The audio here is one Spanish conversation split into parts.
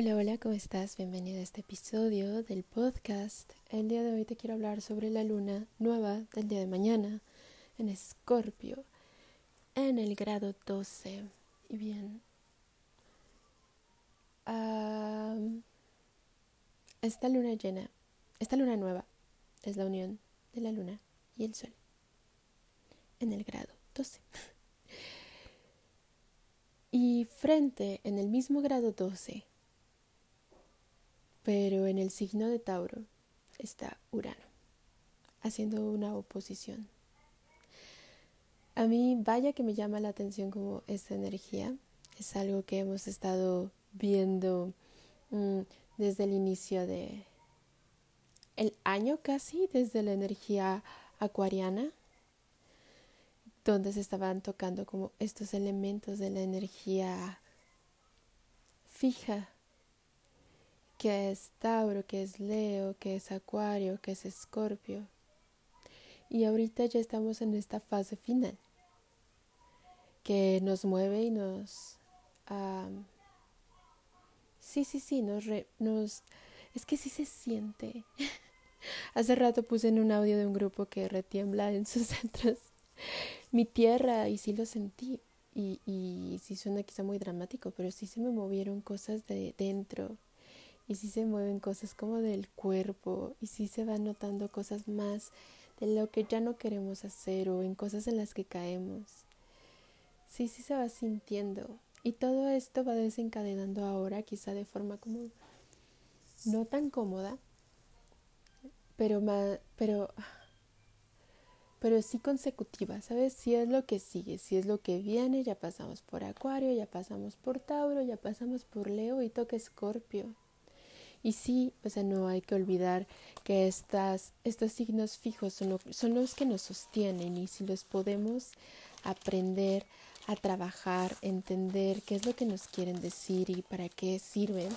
Hola, hola, ¿cómo estás? Bienvenido a este episodio del podcast. El día de hoy te quiero hablar sobre la luna nueva del día de mañana en Escorpio, en el grado 12. Y bien, esta luna llena, esta luna nueva es la unión de la luna y el sol en el grado 12. Y frente en el mismo grado 12 pero en el signo de Tauro está Urano, haciendo una oposición. A mí vaya que me llama la atención como esta energía. Es algo que hemos estado viendo mm, desde el inicio de el año casi, desde la energía acuariana, donde se estaban tocando como estos elementos de la energía fija que es Tauro, que es Leo, que es Acuario, que es Escorpio. Y ahorita ya estamos en esta fase final, que nos mueve y nos... sí, sí, sí, nos, nos... Es que sí se siente. Hace rato puse en un audio de un grupo que retiembla en sus centros mi tierra y sí lo sentí. Y, y sí suena quizá muy dramático, pero sí se me movieron cosas de dentro y si se mueven cosas como del cuerpo y si se van notando cosas más de lo que ya no queremos hacer o en cosas en las que caemos. Sí, sí se va sintiendo y todo esto va desencadenando ahora quizá de forma como no tan cómoda, pero más, pero pero sí consecutiva, ¿sabes? Si es lo que sigue, si es lo que viene, ya pasamos por Acuario, ya pasamos por Tauro, ya pasamos por Leo y toca Escorpio. Y sí, o sea, no hay que olvidar que estas, estos signos fijos son, son los que nos sostienen y si los podemos aprender a trabajar, entender qué es lo que nos quieren decir y para qué sirven,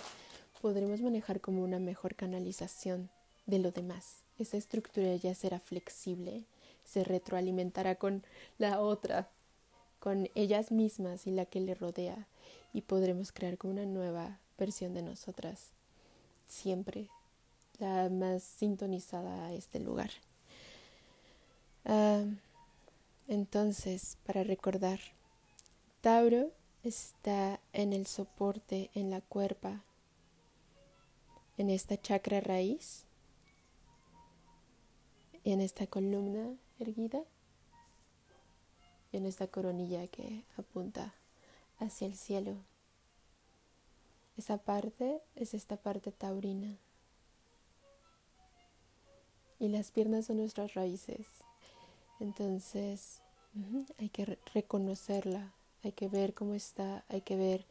podremos manejar como una mejor canalización de lo demás. Esa estructura ya será flexible, se retroalimentará con la otra, con ellas mismas y la que le rodea, y podremos crear como una nueva versión de nosotras siempre la más sintonizada a este lugar. Ah, entonces, para recordar, Tauro está en el soporte, en la cuerpa, en esta chakra raíz, en esta columna erguida y en esta coronilla que apunta hacia el cielo. Esa parte es esta parte taurina. Y las piernas son nuestras raíces. Entonces hay que reconocerla, hay que ver cómo está, hay que ver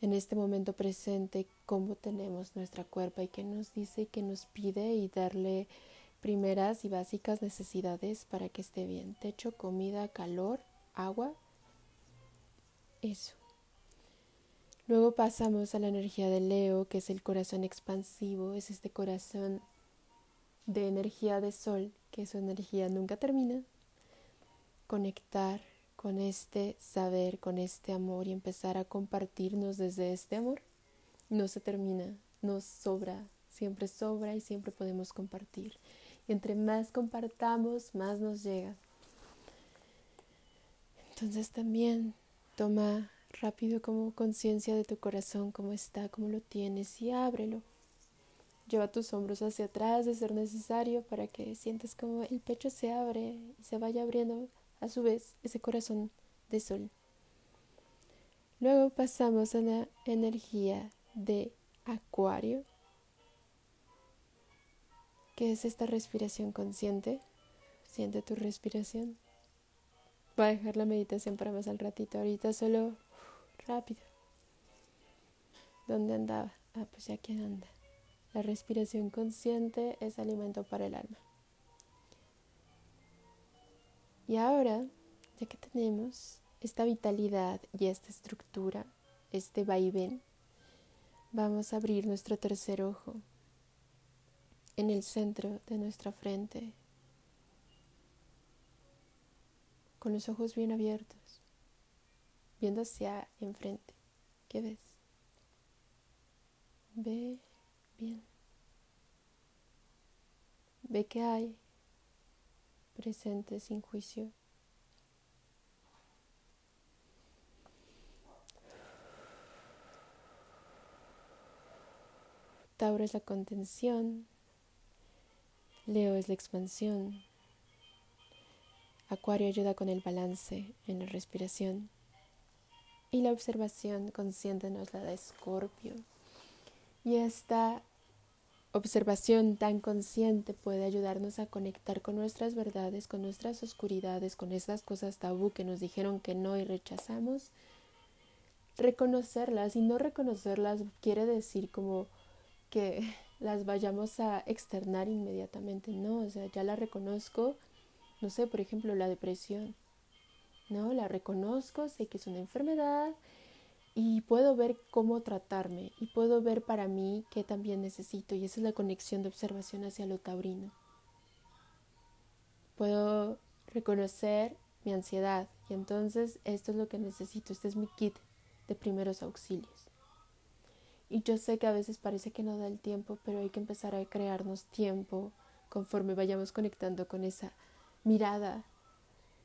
en este momento presente cómo tenemos nuestra cuerpo y qué nos dice y qué nos pide y darle primeras y básicas necesidades para que esté bien. Techo, comida, calor, agua. Eso. Luego pasamos a la energía de Leo, que es el corazón expansivo, es este corazón de energía de sol, que su energía nunca termina. Conectar con este saber, con este amor y empezar a compartirnos desde este amor. No se termina, nos sobra, siempre sobra y siempre podemos compartir. Y entre más compartamos, más nos llega. Entonces también toma rápido como conciencia de tu corazón, cómo está, cómo lo tienes y ábrelo. Lleva tus hombros hacia atrás de ser necesario para que sientas como el pecho se abre y se vaya abriendo a su vez ese corazón de sol. Luego pasamos a la energía de acuario, que es esta respiración consciente. Siente tu respiración. Voy a dejar la meditación para más al ratito. Ahorita solo rápido. ¿Dónde andaba? Ah, pues ya que anda. La respiración consciente es alimento para el alma. Y ahora, ya que tenemos esta vitalidad y esta estructura, este vaivén, vamos a abrir nuestro tercer ojo en el centro de nuestra frente, con los ojos bien abiertos viendo hacia enfrente. ¿Qué ves? Ve bien. Ve que hay presente sin juicio. Tauro es la contención, Leo es la expansión, Acuario ayuda con el balance en la respiración y la observación consciente nos la da Escorpio. Y esta observación tan consciente puede ayudarnos a conectar con nuestras verdades, con nuestras oscuridades, con esas cosas tabú que nos dijeron que no y rechazamos. Reconocerlas y no reconocerlas quiere decir como que las vayamos a externar inmediatamente, no, o sea, ya la reconozco, no sé, por ejemplo, la depresión, no, la reconozco, sé que es una enfermedad y puedo ver cómo tratarme y puedo ver para mí qué también necesito y esa es la conexión de observación hacia lo taurino. Puedo reconocer mi ansiedad y entonces esto es lo que necesito, este es mi kit de primeros auxilios. Y yo sé que a veces parece que no da el tiempo, pero hay que empezar a crearnos tiempo conforme vayamos conectando con esa mirada,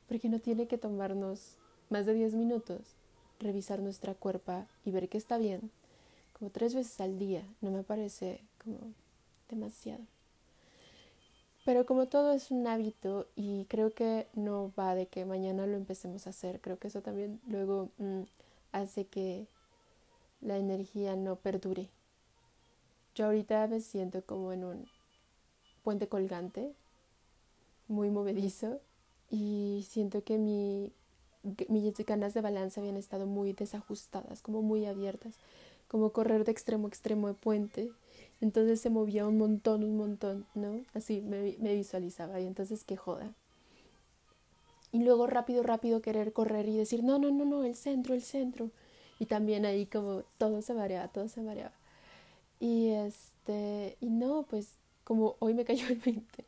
porque no tiene que tomarnos más de 10 minutos revisar nuestra cuerpa y ver que está bien, como tres veces al día, no me parece como demasiado. Pero como todo es un hábito y creo que no va de que mañana lo empecemos a hacer, creo que eso también luego mm, hace que la energía no perdure. Yo ahorita me siento como en un puente colgante, muy movedizo, y siento que mi mis ganas de balance habían estado muy desajustadas, como muy abiertas, como correr de extremo a extremo de puente. Entonces se movía un montón, un montón, ¿no? Así me, me visualizaba y entonces qué joda. Y luego rápido, rápido querer correr y decir, no, no, no, no, el centro, el centro. Y también ahí como todo se mareaba, todo se mareaba. Y este, y no, pues como hoy me cayó el 20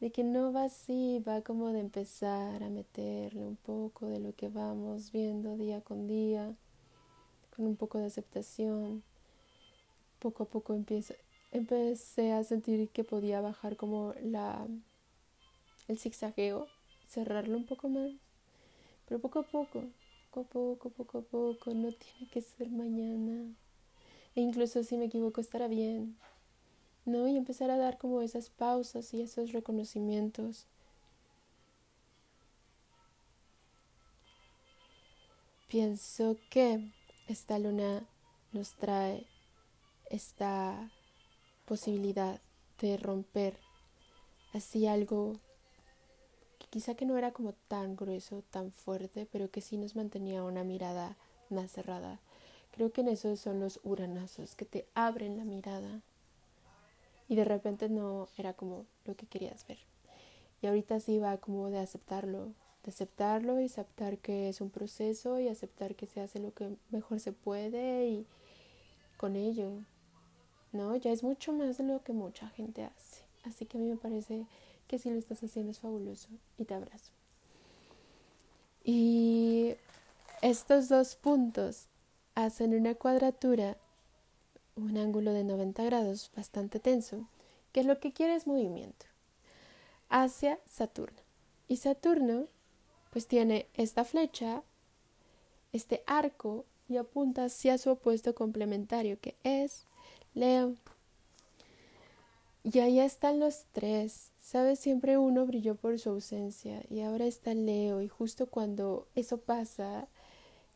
de que no va así, va como de empezar a meterle un poco de lo que vamos viendo día con día, con un poco de aceptación. Poco a poco empiezo, empecé a sentir que podía bajar como la el zigzagueo, cerrarlo un poco más, pero poco a poco, poco a poco, poco a poco, no tiene que ser mañana. E incluso si me equivoco estará bien, ¿no? Y empezar a dar como esas pausas y esos reconocimientos. Pienso que esta luna nos trae esta posibilidad de romper así algo que quizá que no era como tan grueso, tan fuerte, pero que sí nos mantenía una mirada más cerrada. Creo que en eso son los uranazos, que te abren la mirada y de repente no era como lo que querías ver. Y ahorita sí va como de aceptarlo, de aceptarlo y aceptar que es un proceso y aceptar que se hace lo que mejor se puede y con ello, ¿no? Ya es mucho más de lo que mucha gente hace. Así que a mí me parece que si lo estás haciendo es fabuloso y te abrazo. Y estos dos puntos hacen una cuadratura un ángulo de 90 grados bastante tenso, que lo que quiere es movimiento, hacia Saturno. Y Saturno pues tiene esta flecha, este arco y apunta hacia su opuesto complementario que es Leo. Y ahí están los tres. Sabes, siempre uno brilló por su ausencia y ahora está Leo y justo cuando eso pasa,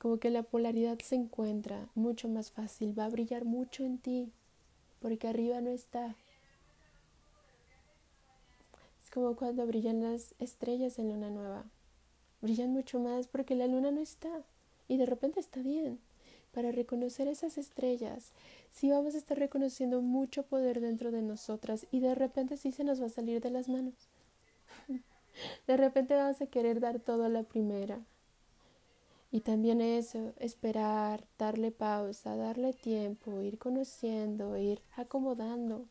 como que la polaridad se encuentra mucho más fácil, va a brillar mucho en ti, porque arriba no está. Es como cuando brillan las estrellas en luna nueva. Brillan mucho más porque la luna no está y de repente está bien. Para reconocer esas estrellas, sí vamos a estar reconociendo mucho poder dentro de nosotras y de repente sí se nos va a salir de las manos. De repente vamos a querer dar todo a la primera y también eso, esperar, darle pausa, darle tiempo, ir conociendo, ir acomodando.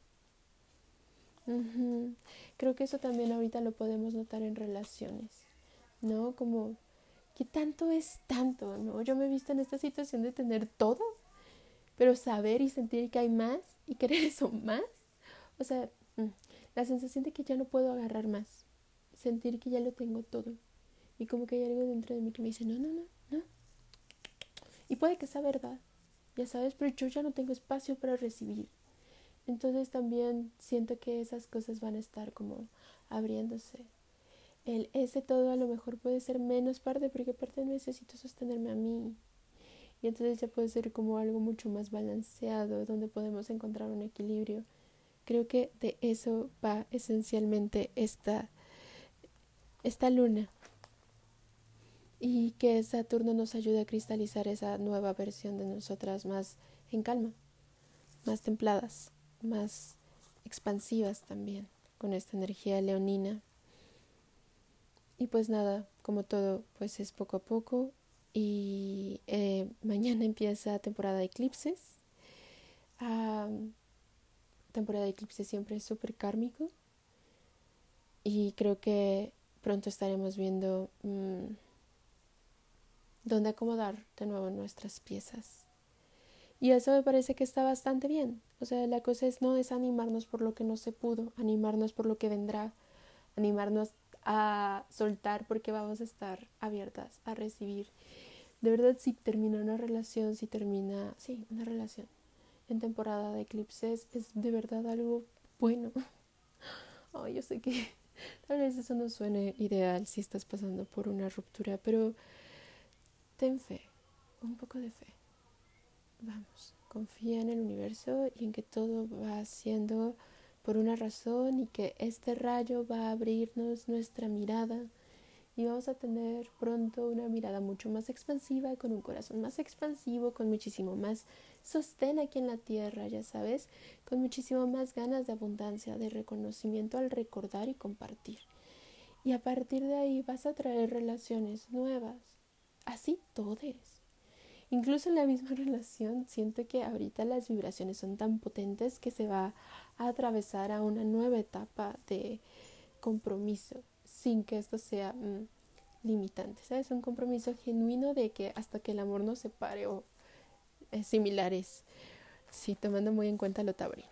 Creo que eso también ahorita lo podemos notar en relaciones, ¿no? Como, ¿qué tanto es tanto? Yo me he visto en esta situación de tener todo pero saber y sentir que hay más y querer eso más, o sea, mm, la sensación de que ya no puedo agarrar más, sentir que ya lo tengo todo y como que hay algo dentro de mí que me dice, no, no, no. Y puede que sea verdad, ya sabes, pero yo ya no tengo espacio para recibir. Entonces también siento que esas cosas van a estar como abriéndose. El ese todo a lo mejor puede ser menos parte porque parte necesito sostenerme a mí. Y entonces ya puede ser como algo mucho más balanceado, donde podemos encontrar un equilibrio. Creo que de eso va esencialmente esta, esta luna. Y que Saturno nos ayude a cristalizar esa nueva versión de nosotras más en calma, más templadas más expansivas también con esta energía leonina. Y pues nada, como todo, pues es poco a poco. Y eh, mañana empieza temporada de eclipses. temporada de eclipses siempre es súper kármico. Y creo que pronto estaremos viendo mm, dónde acomodar de nuevo nuestras piezas. Y eso me parece que está bastante bien. O sea, la cosa es no desanimarnos por lo que no se pudo, animarnos por lo que vendrá, animarnos a soltar porque vamos a estar abiertas a recibir. De verdad, si termina una relación, si termina, sí, una relación en temporada de eclipses, es de verdad algo bueno. Oh, yo sé que tal vez eso no suene ideal si estás pasando por una ruptura, pero ten fe, un poco de fe. Vamos, confía en el universo y en que todo va siendo por una razón y que este rayo va a abrirnos nuestra mirada y vamos a tener pronto una mirada mucho más expansiva, con un corazón más expansivo, con muchísimo más sostén aquí en la tierra, ya sabes, con muchísimo más ganas de abundancia, de reconocimiento al recordar y compartir. Y a partir de ahí vas a traer relaciones nuevas, así todes. Incluso en la misma relación siento que ahorita las vibraciones son tan potentes que se va a atravesar a una nueva etapa de compromiso sin que esto sea mm, limitante, ¿sabes? Un compromiso genuino de que hasta que el amor nos separe o similares, sí, tomando muy en cuenta lo taurino.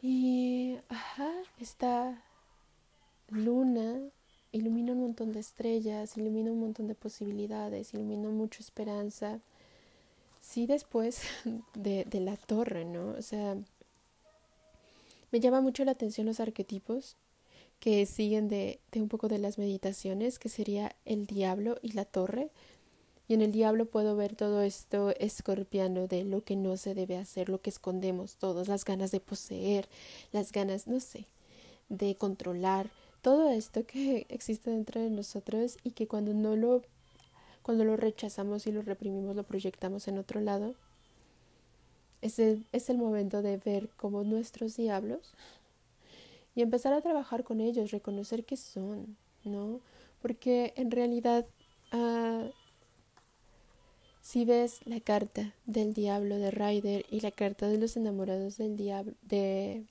Y, ajá, esta luna ilumina un montón de estrellas, ilumina un montón de posibilidades, ilumina mucha esperanza. Sí, después de, de la torre, ¿no? O sea, me llama mucho la atención los arquetipos que siguen de, de, un poco de las meditaciones, que sería el diablo y la torre. Y en el diablo puedo ver todo esto escorpiano de lo que no se debe hacer, lo que escondemos todos, las ganas de poseer, las ganas, no sé, de controlar, todo esto que existe dentro de nosotros y que cuando no lo cuando lo rechazamos y lo reprimimos lo proyectamos en otro lado es el, es el momento de ver como nuestros diablos y empezar a trabajar con ellos reconocer que son no porque en realidad uh, si ves la carta del diablo de Ryder y la carta de los enamorados del diablo de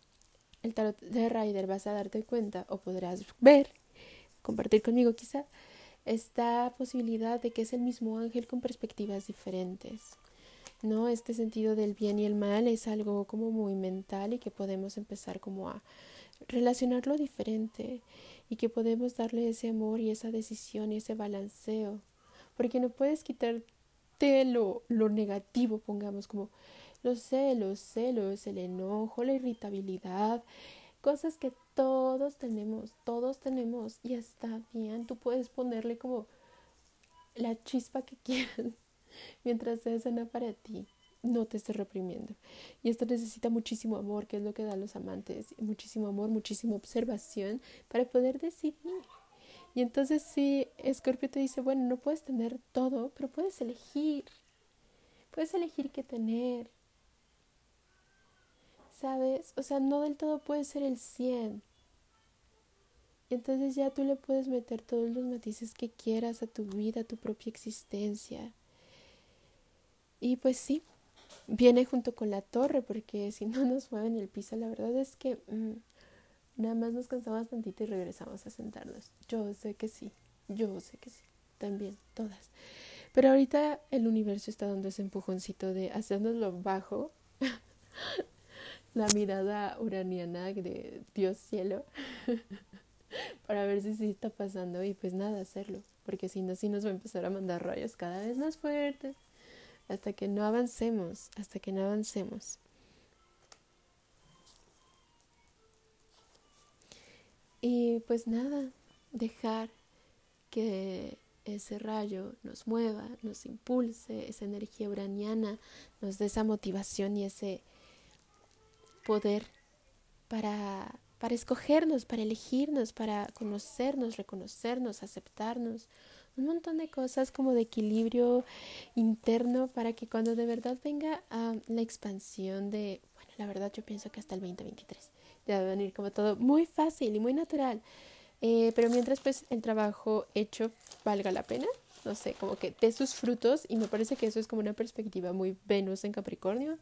el tarot de Rider vas a darte cuenta o podrás ver, compartir conmigo quizá, esta posibilidad de que es el mismo ángel con perspectivas diferentes. ¿no? Este sentido del bien y el mal es algo como muy mental y que podemos empezar como a relacionarlo diferente y que podemos darle ese amor y esa decisión y ese balanceo. Porque no puedes quitarte lo, lo negativo, pongamos como los celos, celos, el enojo, la irritabilidad, cosas que todos tenemos, todos tenemos y está bien, tú puedes ponerle como la chispa que quieras mientras sea sana para ti. No te estés reprimiendo. Y esto necesita muchísimo amor, que es lo que dan los amantes. Muchísimo amor, muchísima observación para poder decidir. Y entonces si Scorpio te dice, bueno, no puedes tener todo, pero puedes elegir. Puedes elegir qué tener. ¿Sabes? O sea, no del todo puede ser el 100. Y entonces ya tú le puedes meter todos los matices que quieras a tu vida, a tu propia existencia. Y pues sí, viene junto con la torre, porque si no nos mueven el piso, la verdad es que mm, nada más nos cansamos tantito y regresamos a sentarnos. Yo sé que sí, yo sé que sí, también, todas. Pero ahorita el universo está dando ese empujoncito de hacernoslo bajo. la mirada uraniana de Dios cielo. para ver si sí está pasando y pues nada, hacerlo. Porque si no, sí nos va a empezar a mandar rayos cada vez más fuertes. Hasta que no avancemos, hasta que no avancemos. Y pues nada, dejar que ese rayo nos mueva, nos impulse, esa energía uraniana nos dé esa motivación y ese poder para, para escogernos, para elegirnos, para conocernos, reconocernos, aceptarnos, un montón de cosas como de equilibrio interno para que cuando de verdad venga la expansión de, bueno, la verdad yo pienso que hasta el 2023 ya va a venir como todo muy fácil y muy natural. Eh, pero mientras pues el trabajo hecho valga la pena, no sé, como que dé sus frutos y me parece que eso es como una perspectiva muy Venus en Capricornio.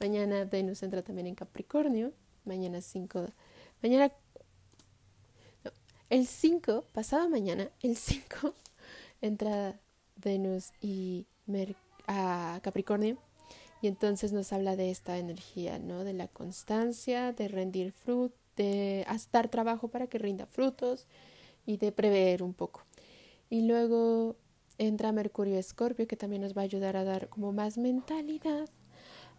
Mañana Venus entra también en Capricornio, mañana 5, mañana, no, el 5, pasado mañana, el 5 entra Venus y a Capricornio y entonces nos habla de esta energía, ¿no? De la constancia, de rendir fruto, de dar trabajo para que rinda frutos y de prever un poco. Y luego entra Mercurio Escorpio, que también nos va a ayudar a dar como más mentalidad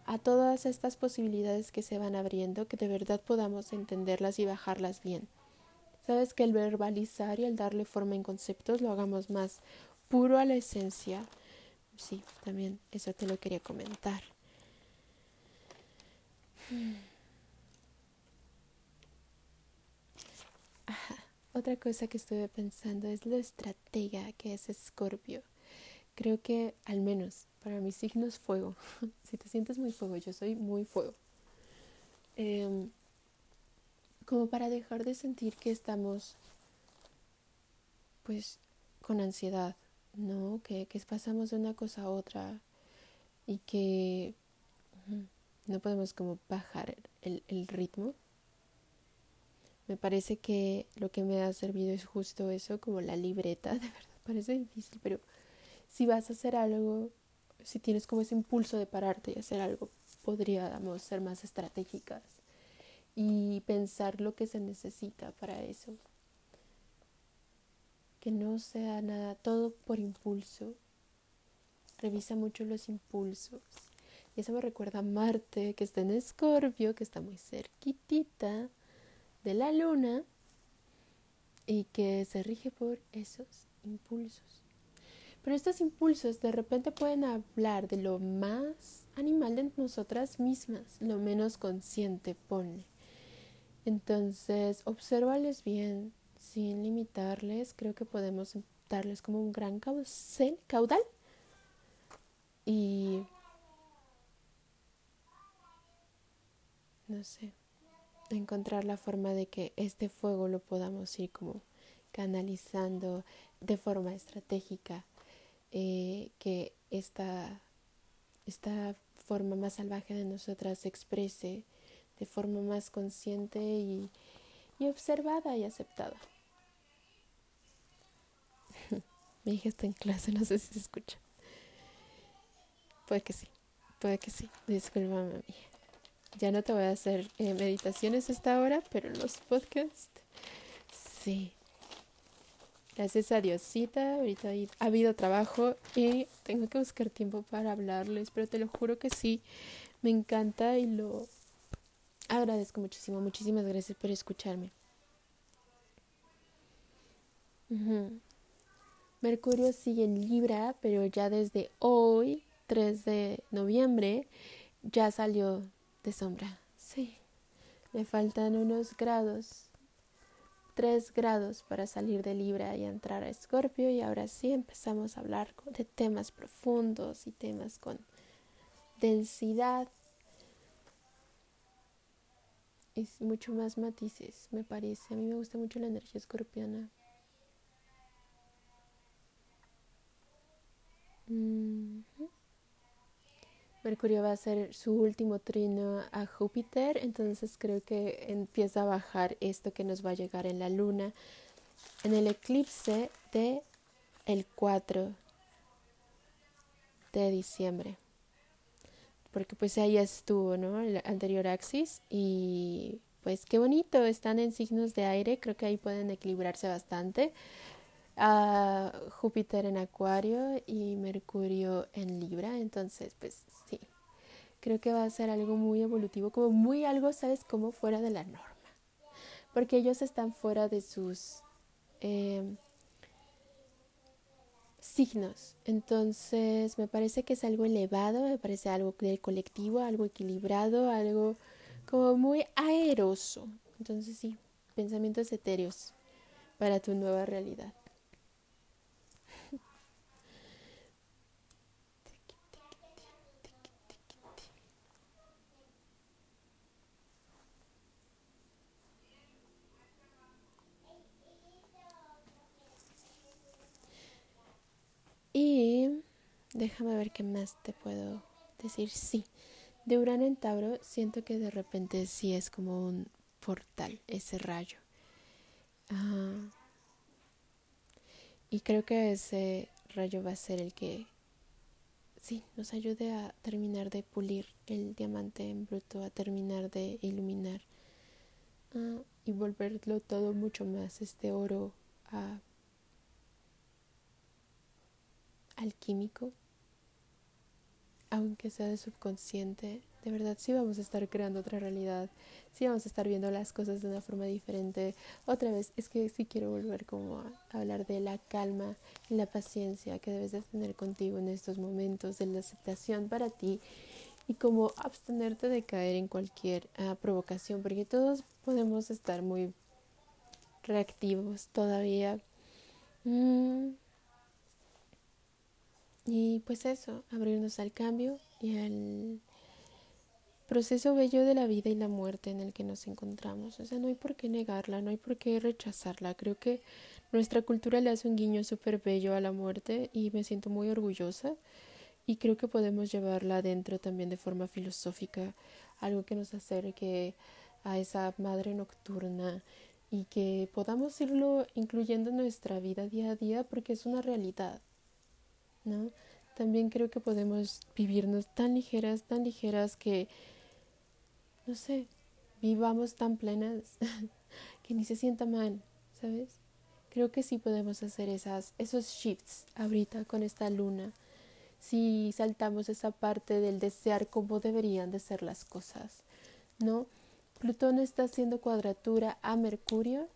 a todas estas posibilidades que se van abriendo, que de verdad podamos entenderlas y bajarlas bien. Sabes que el verbalizar y el darle forma en conceptos lo hagamos más puro a la esencia. Sí, también eso te lo quería comentar. Otra cosa que estuve pensando es lo estratega que es Escorpio. Creo que al menos para mi signo es fuego. si te sientes muy fuego, yo soy muy fuego. Em, como para dejar de sentir que estamos pues con ansiedad, ¿no? Que, que pasamos de una cosa a otra y que no podemos como bajar el, el ritmo. Me parece que lo que me ha servido es justo eso, como la libreta, de verdad, parece difícil, pero si vas a hacer algo, si tienes como ese impulso de pararte y hacer algo, podríamos ser más estratégicas y pensar lo que se necesita para eso. Que no sea nada, todo por impulso. Revisa mucho los impulsos. Y eso me recuerda a Marte, que está en Escorpio, que está muy cerquitita de la luna y que se rige por esos impulsos. Pero estos impulsos de repente pueden hablar de lo más animal de nosotras mismas, lo menos consciente pone. Entonces, observales bien, sin limitarles, creo que podemos darles como un gran caudal y no sé, encontrar la forma de que este fuego lo podamos ir como canalizando de forma estratégica, eh, que esta, esta forma más salvaje de nosotras se exprese de forma más consciente y, y observada y aceptada. Mi hija está en clase, no sé si se escucha. Puede que sí, puede que sí. Disculpame, mi hija. Ya no te voy a hacer eh, meditaciones hasta ahora, pero los podcasts, sí. Gracias a Diosita, ahorita ha habido trabajo y tengo que buscar tiempo para hablarles, pero te lo juro que sí, me encanta y lo agradezco muchísimo. Muchísimas gracias por escucharme. Mercurio sigue en Libra, pero ya desde hoy, 3 de noviembre, ya salió de sombra. Sí, le faltan unos grados, tres grados para salir de Libra y entrar a Escorpio y ahora sí empezamos a hablar de temas profundos y temas con densidad y mucho más matices, me parece. A mí me gusta mucho la energía escorpiana. Mercurio va a ser su último trino a Júpiter, entonces creo que empieza a bajar esto que nos va a llegar en la luna en el eclipse de el 4 de diciembre. Porque pues ahí estuvo, ¿no? El anterior axis y pues qué bonito, están en signos de aire, creo que ahí pueden equilibrarse bastante. Uh, Júpiter en Acuario y Mercurio en Libra, entonces pues sí, creo que va a ser algo muy evolutivo, como muy algo, ¿sabes? Como fuera de la norma, porque ellos están fuera de sus... Eh, signos. Entonces, me parece que es algo elevado, me parece algo del colectivo, algo equilibrado, algo como muy aeroso. Entonces, sí, pensamientos etéreos para tu nueva realidad. Y déjame ver qué más te puedo decir. Sí, de Urano en Tauro siento que de repente sí es como un portal ese rayo. y creo que ese rayo va a ser el que sí nos ayude a terminar de pulir el diamante en bruto, a terminar de iluminar ah, y volverlo todo mucho más este oro a alquímico, aunque sea de subconsciente, de verdad sí vamos a estar creando otra realidad, sí vamos a estar viendo las cosas de una forma diferente. Otra vez, es que sí quiero volver como a hablar de la calma y la paciencia que debes de tener contigo en estos momentos, de la aceptación para ti y como abstenerte de caer en cualquier ah, provocación, porque todos podemos estar muy reactivos todavía. Mm, y pues eso, abrirnos al cambio y al proceso bello de la vida y la muerte en el que nos encontramos. O sea, no hay por qué negarla, no hay por qué rechazarla. Creo que nuestra cultura le hace un guiño súper bello a la muerte y me siento muy orgullosa. Y creo que podemos llevarla adentro también de forma filosófica, algo que nos acerque a esa madre nocturna y que podamos irlo incluyendo en nuestra vida día a día porque es una realidad. ¿No? También creo que podemos vivirnos tan ligeras, tan ligeras que, no sé, vivamos tan plenas que ni se sienta mal, ¿sabes? Creo que sí podemos hacer esas, esos shifts ahorita con esta luna. Si saltamos esa parte del desear cómo deberían de ser las cosas, ¿no? Plutón está haciendo cuadratura a Mercurio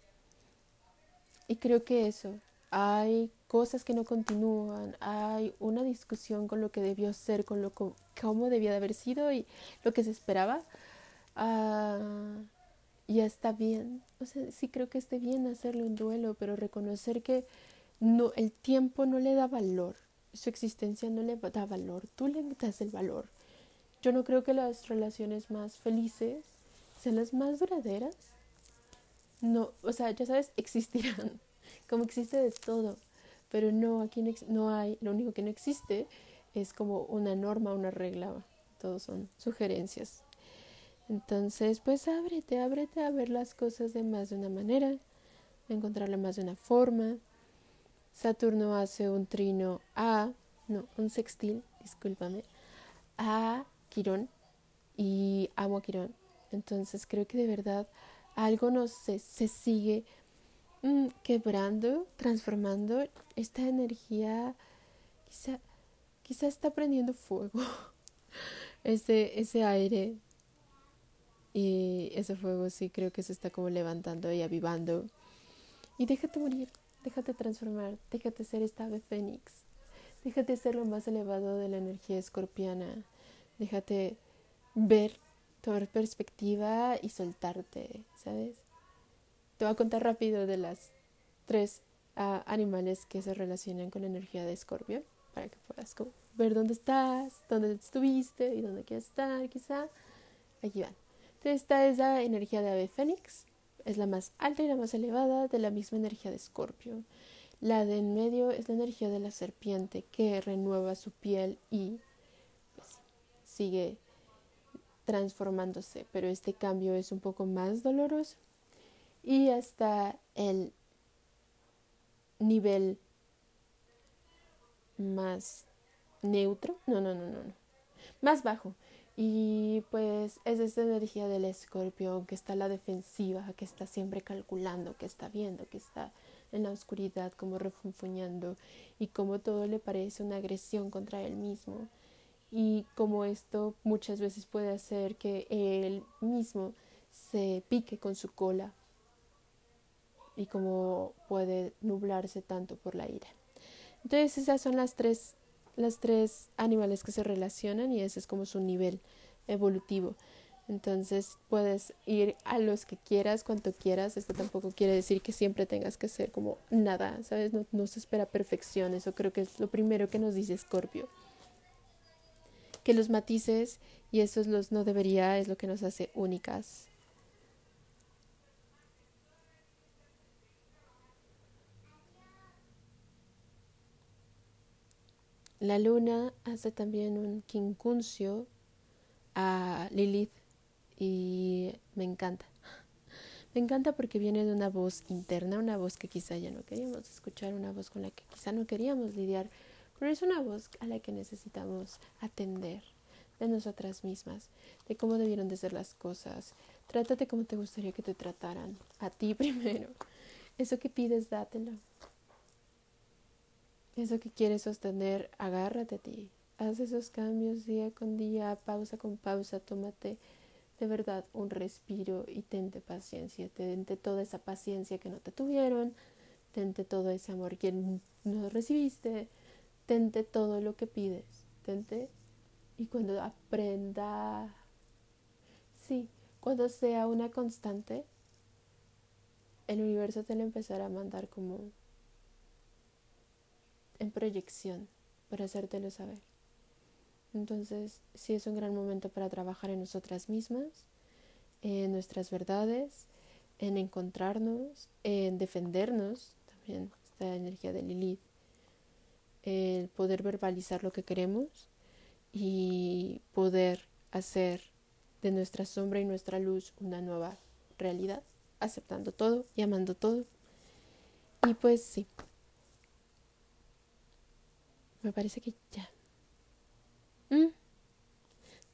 y creo que eso, hay cosas que no continúan, hay una discusión con lo que debió ser, con lo cómo debía de haber sido y lo que se esperaba. Ah, ya está bien, o sea, sí creo que esté bien hacerle un duelo, pero reconocer que no, el tiempo no le da valor, su existencia no le da valor, tú le das el valor. Yo no creo que las relaciones más felices sean las más duraderas. No, o sea, ya sabes, existirán, como existe de todo, pero no, aquí no, hay, lo único que no existe es como una norma, una regla, todos son sugerencias. Entonces, pues ábrete, ábrete a ver las cosas de más de una manera, a encontrarla más de una forma. Saturno hace un trino a, no, un sextil, discúlpame, a Quirón y amo a Quirón. Entonces creo que de verdad algo no se, sigue quebrando, transformando esta energía, quizá, quizá está prendiendo fuego, ese, ese aire y ese fuego sí creo que se está como levantando y avivando. Y déjate morir, déjate transformar, déjate ser esta ave fénix, déjate ser lo más elevado de la energía escorpiana, déjate ver, tomar perspectiva y soltarte, ¿sabes? Te voy a contar rápido de las tres ah, animales que se relacionan con la energía de Escorpio para que puedas ver dónde estás, dónde estuviste y dónde quieres estar, quizá. Aquí van. Entonces, esta es la energía de ave fénix, es la más alta y la más elevada de la misma energía de Escorpio. La de en medio es la energía de la serpiente que renueva su piel y pues, sigue transformándose, pero este cambio es un poco más doloroso y hasta el nivel más neutro, no, no, no, no, más bajo. Y pues es esta energía del escorpión que está a la defensiva, que está siempre calculando, que está viendo, que está en la oscuridad como refunfuñando y como todo le parece una agresión contra él mismo. Y como esto muchas veces puede hacer que él mismo se pique con su cola y como puede nublarse tanto por la ira. Entonces esas son las tres, las tres animales que se relacionan y ese es como su nivel evolutivo. Entonces puedes ir a los que quieras, cuanto quieras. Esto tampoco quiere decir que siempre tengas que ser como nada, ¿sabes? No, no se espera perfección. Eso creo que es lo primero que nos dice Scorpio. Que los matices y esos los no debería es lo que nos hace únicas. La luna hace también un quincuncio a Lilith y me encanta. Me encanta porque viene de una voz interna, una voz que quizá ya no queríamos escuchar, una voz con la que quizá no queríamos lidiar, pero es una voz a la que necesitamos atender de nosotras mismas, de cómo debieron de ser las cosas. Trátate como te gustaría que te trataran, a ti primero. Eso que pides, dátelo. Eso que quieres sostener, agárrate a ti. Haz esos cambios día con día, pausa con pausa, tómate de verdad un respiro y tente paciencia, tente toda esa paciencia que no te tuvieron, tente todo ese amor que no recibiste, tente todo lo que pides, tente y cuando aprenda, sí, cuando sea una constante, el universo te lo empezará a mandar como en proyección para hacértelo saber. Entonces, sí es un gran momento para trabajar en nosotras mismas, en nuestras verdades, en encontrarnos, en defendernos, también esta energía de Lilith, el poder verbalizar lo que queremos y poder hacer de nuestra sombra y nuestra luz una nueva realidad, aceptando todo y amando todo. Y pues sí, me parece que ya. ¿Mm?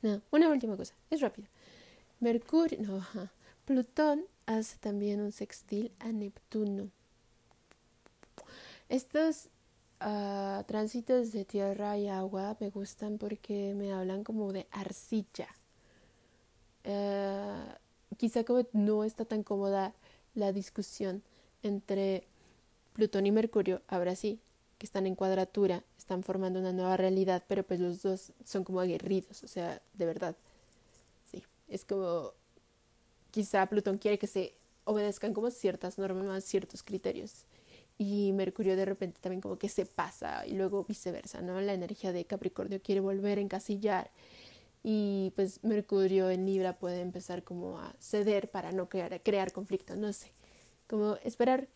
No, una última cosa, es rápido. Mercurio, no, Plutón hace también un sextil a Neptuno. Estos uh, tránsitos de tierra y agua me gustan porque me hablan como de arcilla. Uh, quizá como no está tan cómoda la discusión entre Plutón y Mercurio, ahora sí, que están en cuadratura, están formando una nueva realidad, pero pues los dos son como aguerridos, o sea, de verdad. Sí, es como quizá Plutón quiere que se obedezcan como ciertas normas, ciertos criterios. Y Mercurio de repente también como que se pasa y luego viceversa, ¿no? La energía de Capricornio quiere volver a encasillar y pues Mercurio en Libra puede empezar como a ceder para no crear, crear conflicto, no sé, como esperar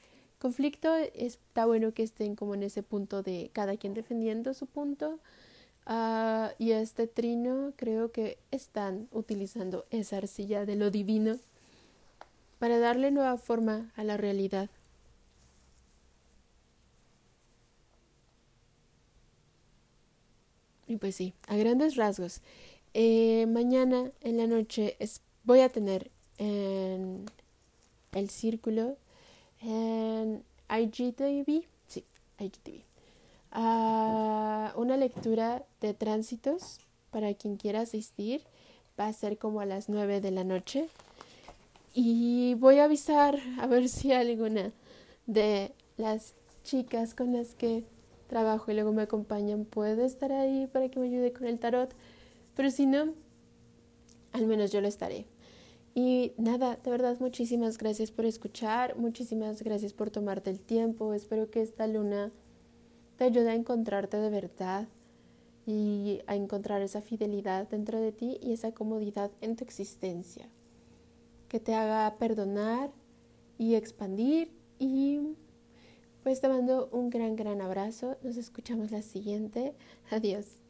conflicto está bueno que estén como en ese punto de cada quien defendiendo su punto. Uh, y este trino creo que están utilizando esa arcilla de lo divino para darle nueva forma a la realidad. Y pues sí, a grandes rasgos. Eh, mañana en la noche voy a tener en el círculo en IGTV, sí, IGTV, ah, una lectura de tránsitos para quien quiera asistir. Va a ser como a las 9 de la noche. Y voy a avisar a ver si alguna de las chicas con las que trabajo y luego me acompañan puede estar ahí para que me ayude con el tarot. Pero si no, al menos yo lo estaré. Y nada, de verdad, muchísimas gracias por escuchar, muchísimas gracias por tomarte el tiempo. Espero que esta luna te ayude a encontrarte de verdad y a encontrar esa fidelidad dentro de ti y esa comodidad en tu existencia. Que te haga perdonar y expandir. Y pues te mando un gran, gran abrazo. Nos escuchamos la siguiente. Adiós.